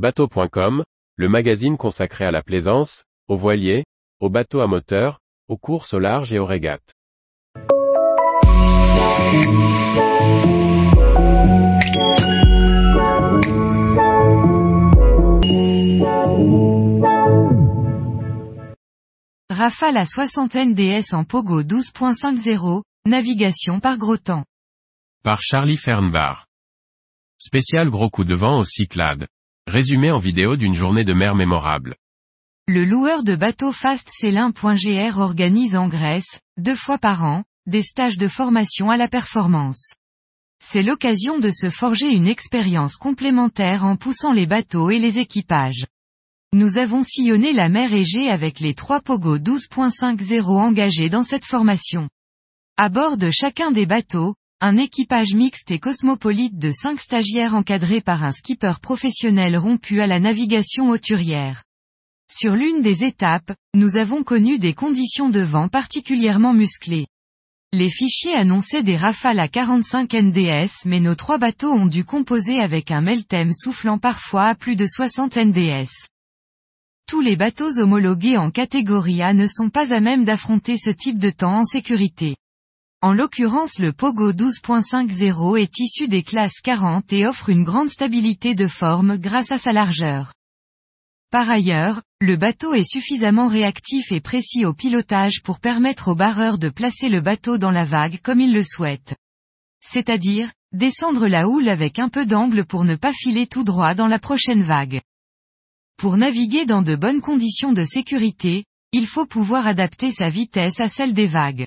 Bateau.com, le magazine consacré à la plaisance, aux voiliers, aux bateaux à moteur, aux courses au large et aux régates. Rafale à 60 NDS en Pogo 12.50, navigation par gros temps. Par Charlie Fernbar. Spécial gros coup de vent aux Cyclades. Résumé en vidéo d'une journée de mer mémorable. Le loueur de bateau Fast Célin.gr organise en Grèce, deux fois par an, des stages de formation à la performance. C'est l'occasion de se forger une expérience complémentaire en poussant les bateaux et les équipages. Nous avons sillonné la mer Égée avec les trois Pogo 12.50 engagés dans cette formation. À bord de chacun des bateaux, un équipage mixte et cosmopolite de cinq stagiaires encadrés par un skipper professionnel rompu à la navigation hauturière. Sur l'une des étapes, nous avons connu des conditions de vent particulièrement musclées. Les fichiers annonçaient des rafales à 45 NDS mais nos trois bateaux ont dû composer avec un Meltem soufflant parfois à plus de 60 NDS. Tous les bateaux homologués en catégorie A ne sont pas à même d'affronter ce type de temps en sécurité. En l'occurrence le Pogo 12.50 est issu des classes 40 et offre une grande stabilité de forme grâce à sa largeur. Par ailleurs, le bateau est suffisamment réactif et précis au pilotage pour permettre au barreur de placer le bateau dans la vague comme il le souhaite. C'est-à-dire, descendre la houle avec un peu d'angle pour ne pas filer tout droit dans la prochaine vague. Pour naviguer dans de bonnes conditions de sécurité, il faut pouvoir adapter sa vitesse à celle des vagues.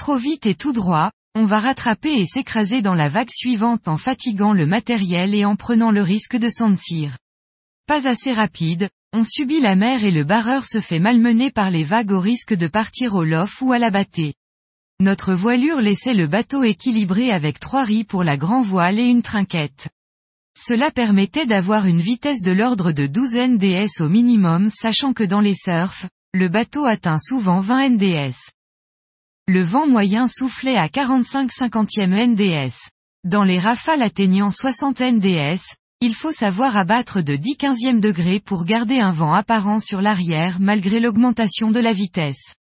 Trop vite et tout droit, on va rattraper et s'écraser dans la vague suivante en fatiguant le matériel et en prenant le risque de s'endcir. Pas assez rapide, on subit la mer et le barreur se fait malmener par les vagues au risque de partir au lof ou à la bâtée. Notre voilure laissait le bateau équilibré avec trois ris pour la grand voile et une trinquette. Cela permettait d'avoir une vitesse de l'ordre de 12 NDS au minimum sachant que dans les surfs, le bateau atteint souvent 20 NDS. Le vent moyen soufflait à 45 50e NDS. Dans les rafales atteignant 60 NDS, il faut savoir abattre de 10 15e degrés pour garder un vent apparent sur l'arrière malgré l'augmentation de la vitesse.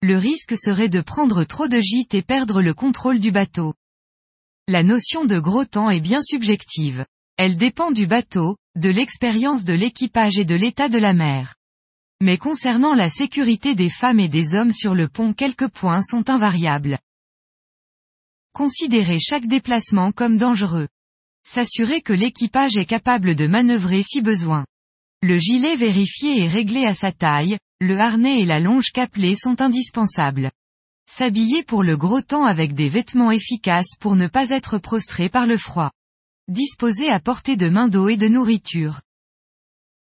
Le risque serait de prendre trop de gîte et perdre le contrôle du bateau. La notion de gros temps est bien subjective. Elle dépend du bateau, de l'expérience de l'équipage et de l'état de la mer. Mais concernant la sécurité des femmes et des hommes sur le pont quelques points sont invariables. Considérer chaque déplacement comme dangereux. S'assurer que l'équipage est capable de manœuvrer si besoin. Le gilet vérifié et réglé à sa taille, le harnais et la longe caplée sont indispensables. S'habiller pour le gros temps avec des vêtements efficaces pour ne pas être prostré par le froid. Disposer à portée de main d'eau et de nourriture.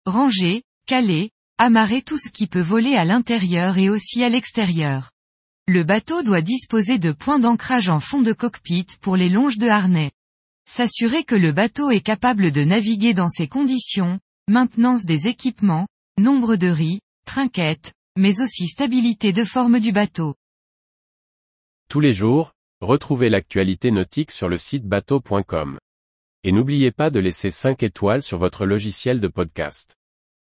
Ranger, caler, amarrer tout ce qui peut voler à l'intérieur et aussi à l'extérieur. Le bateau doit disposer de points d'ancrage en fond de cockpit pour les longes de harnais. S'assurer que le bateau est capable de naviguer dans ces conditions, maintenance des équipements, nombre de riz, trinquettes, mais aussi stabilité de forme du bateau. Tous les jours, retrouvez l'actualité nautique sur le site bateau.com. Et n'oubliez pas de laisser 5 étoiles sur votre logiciel de podcast.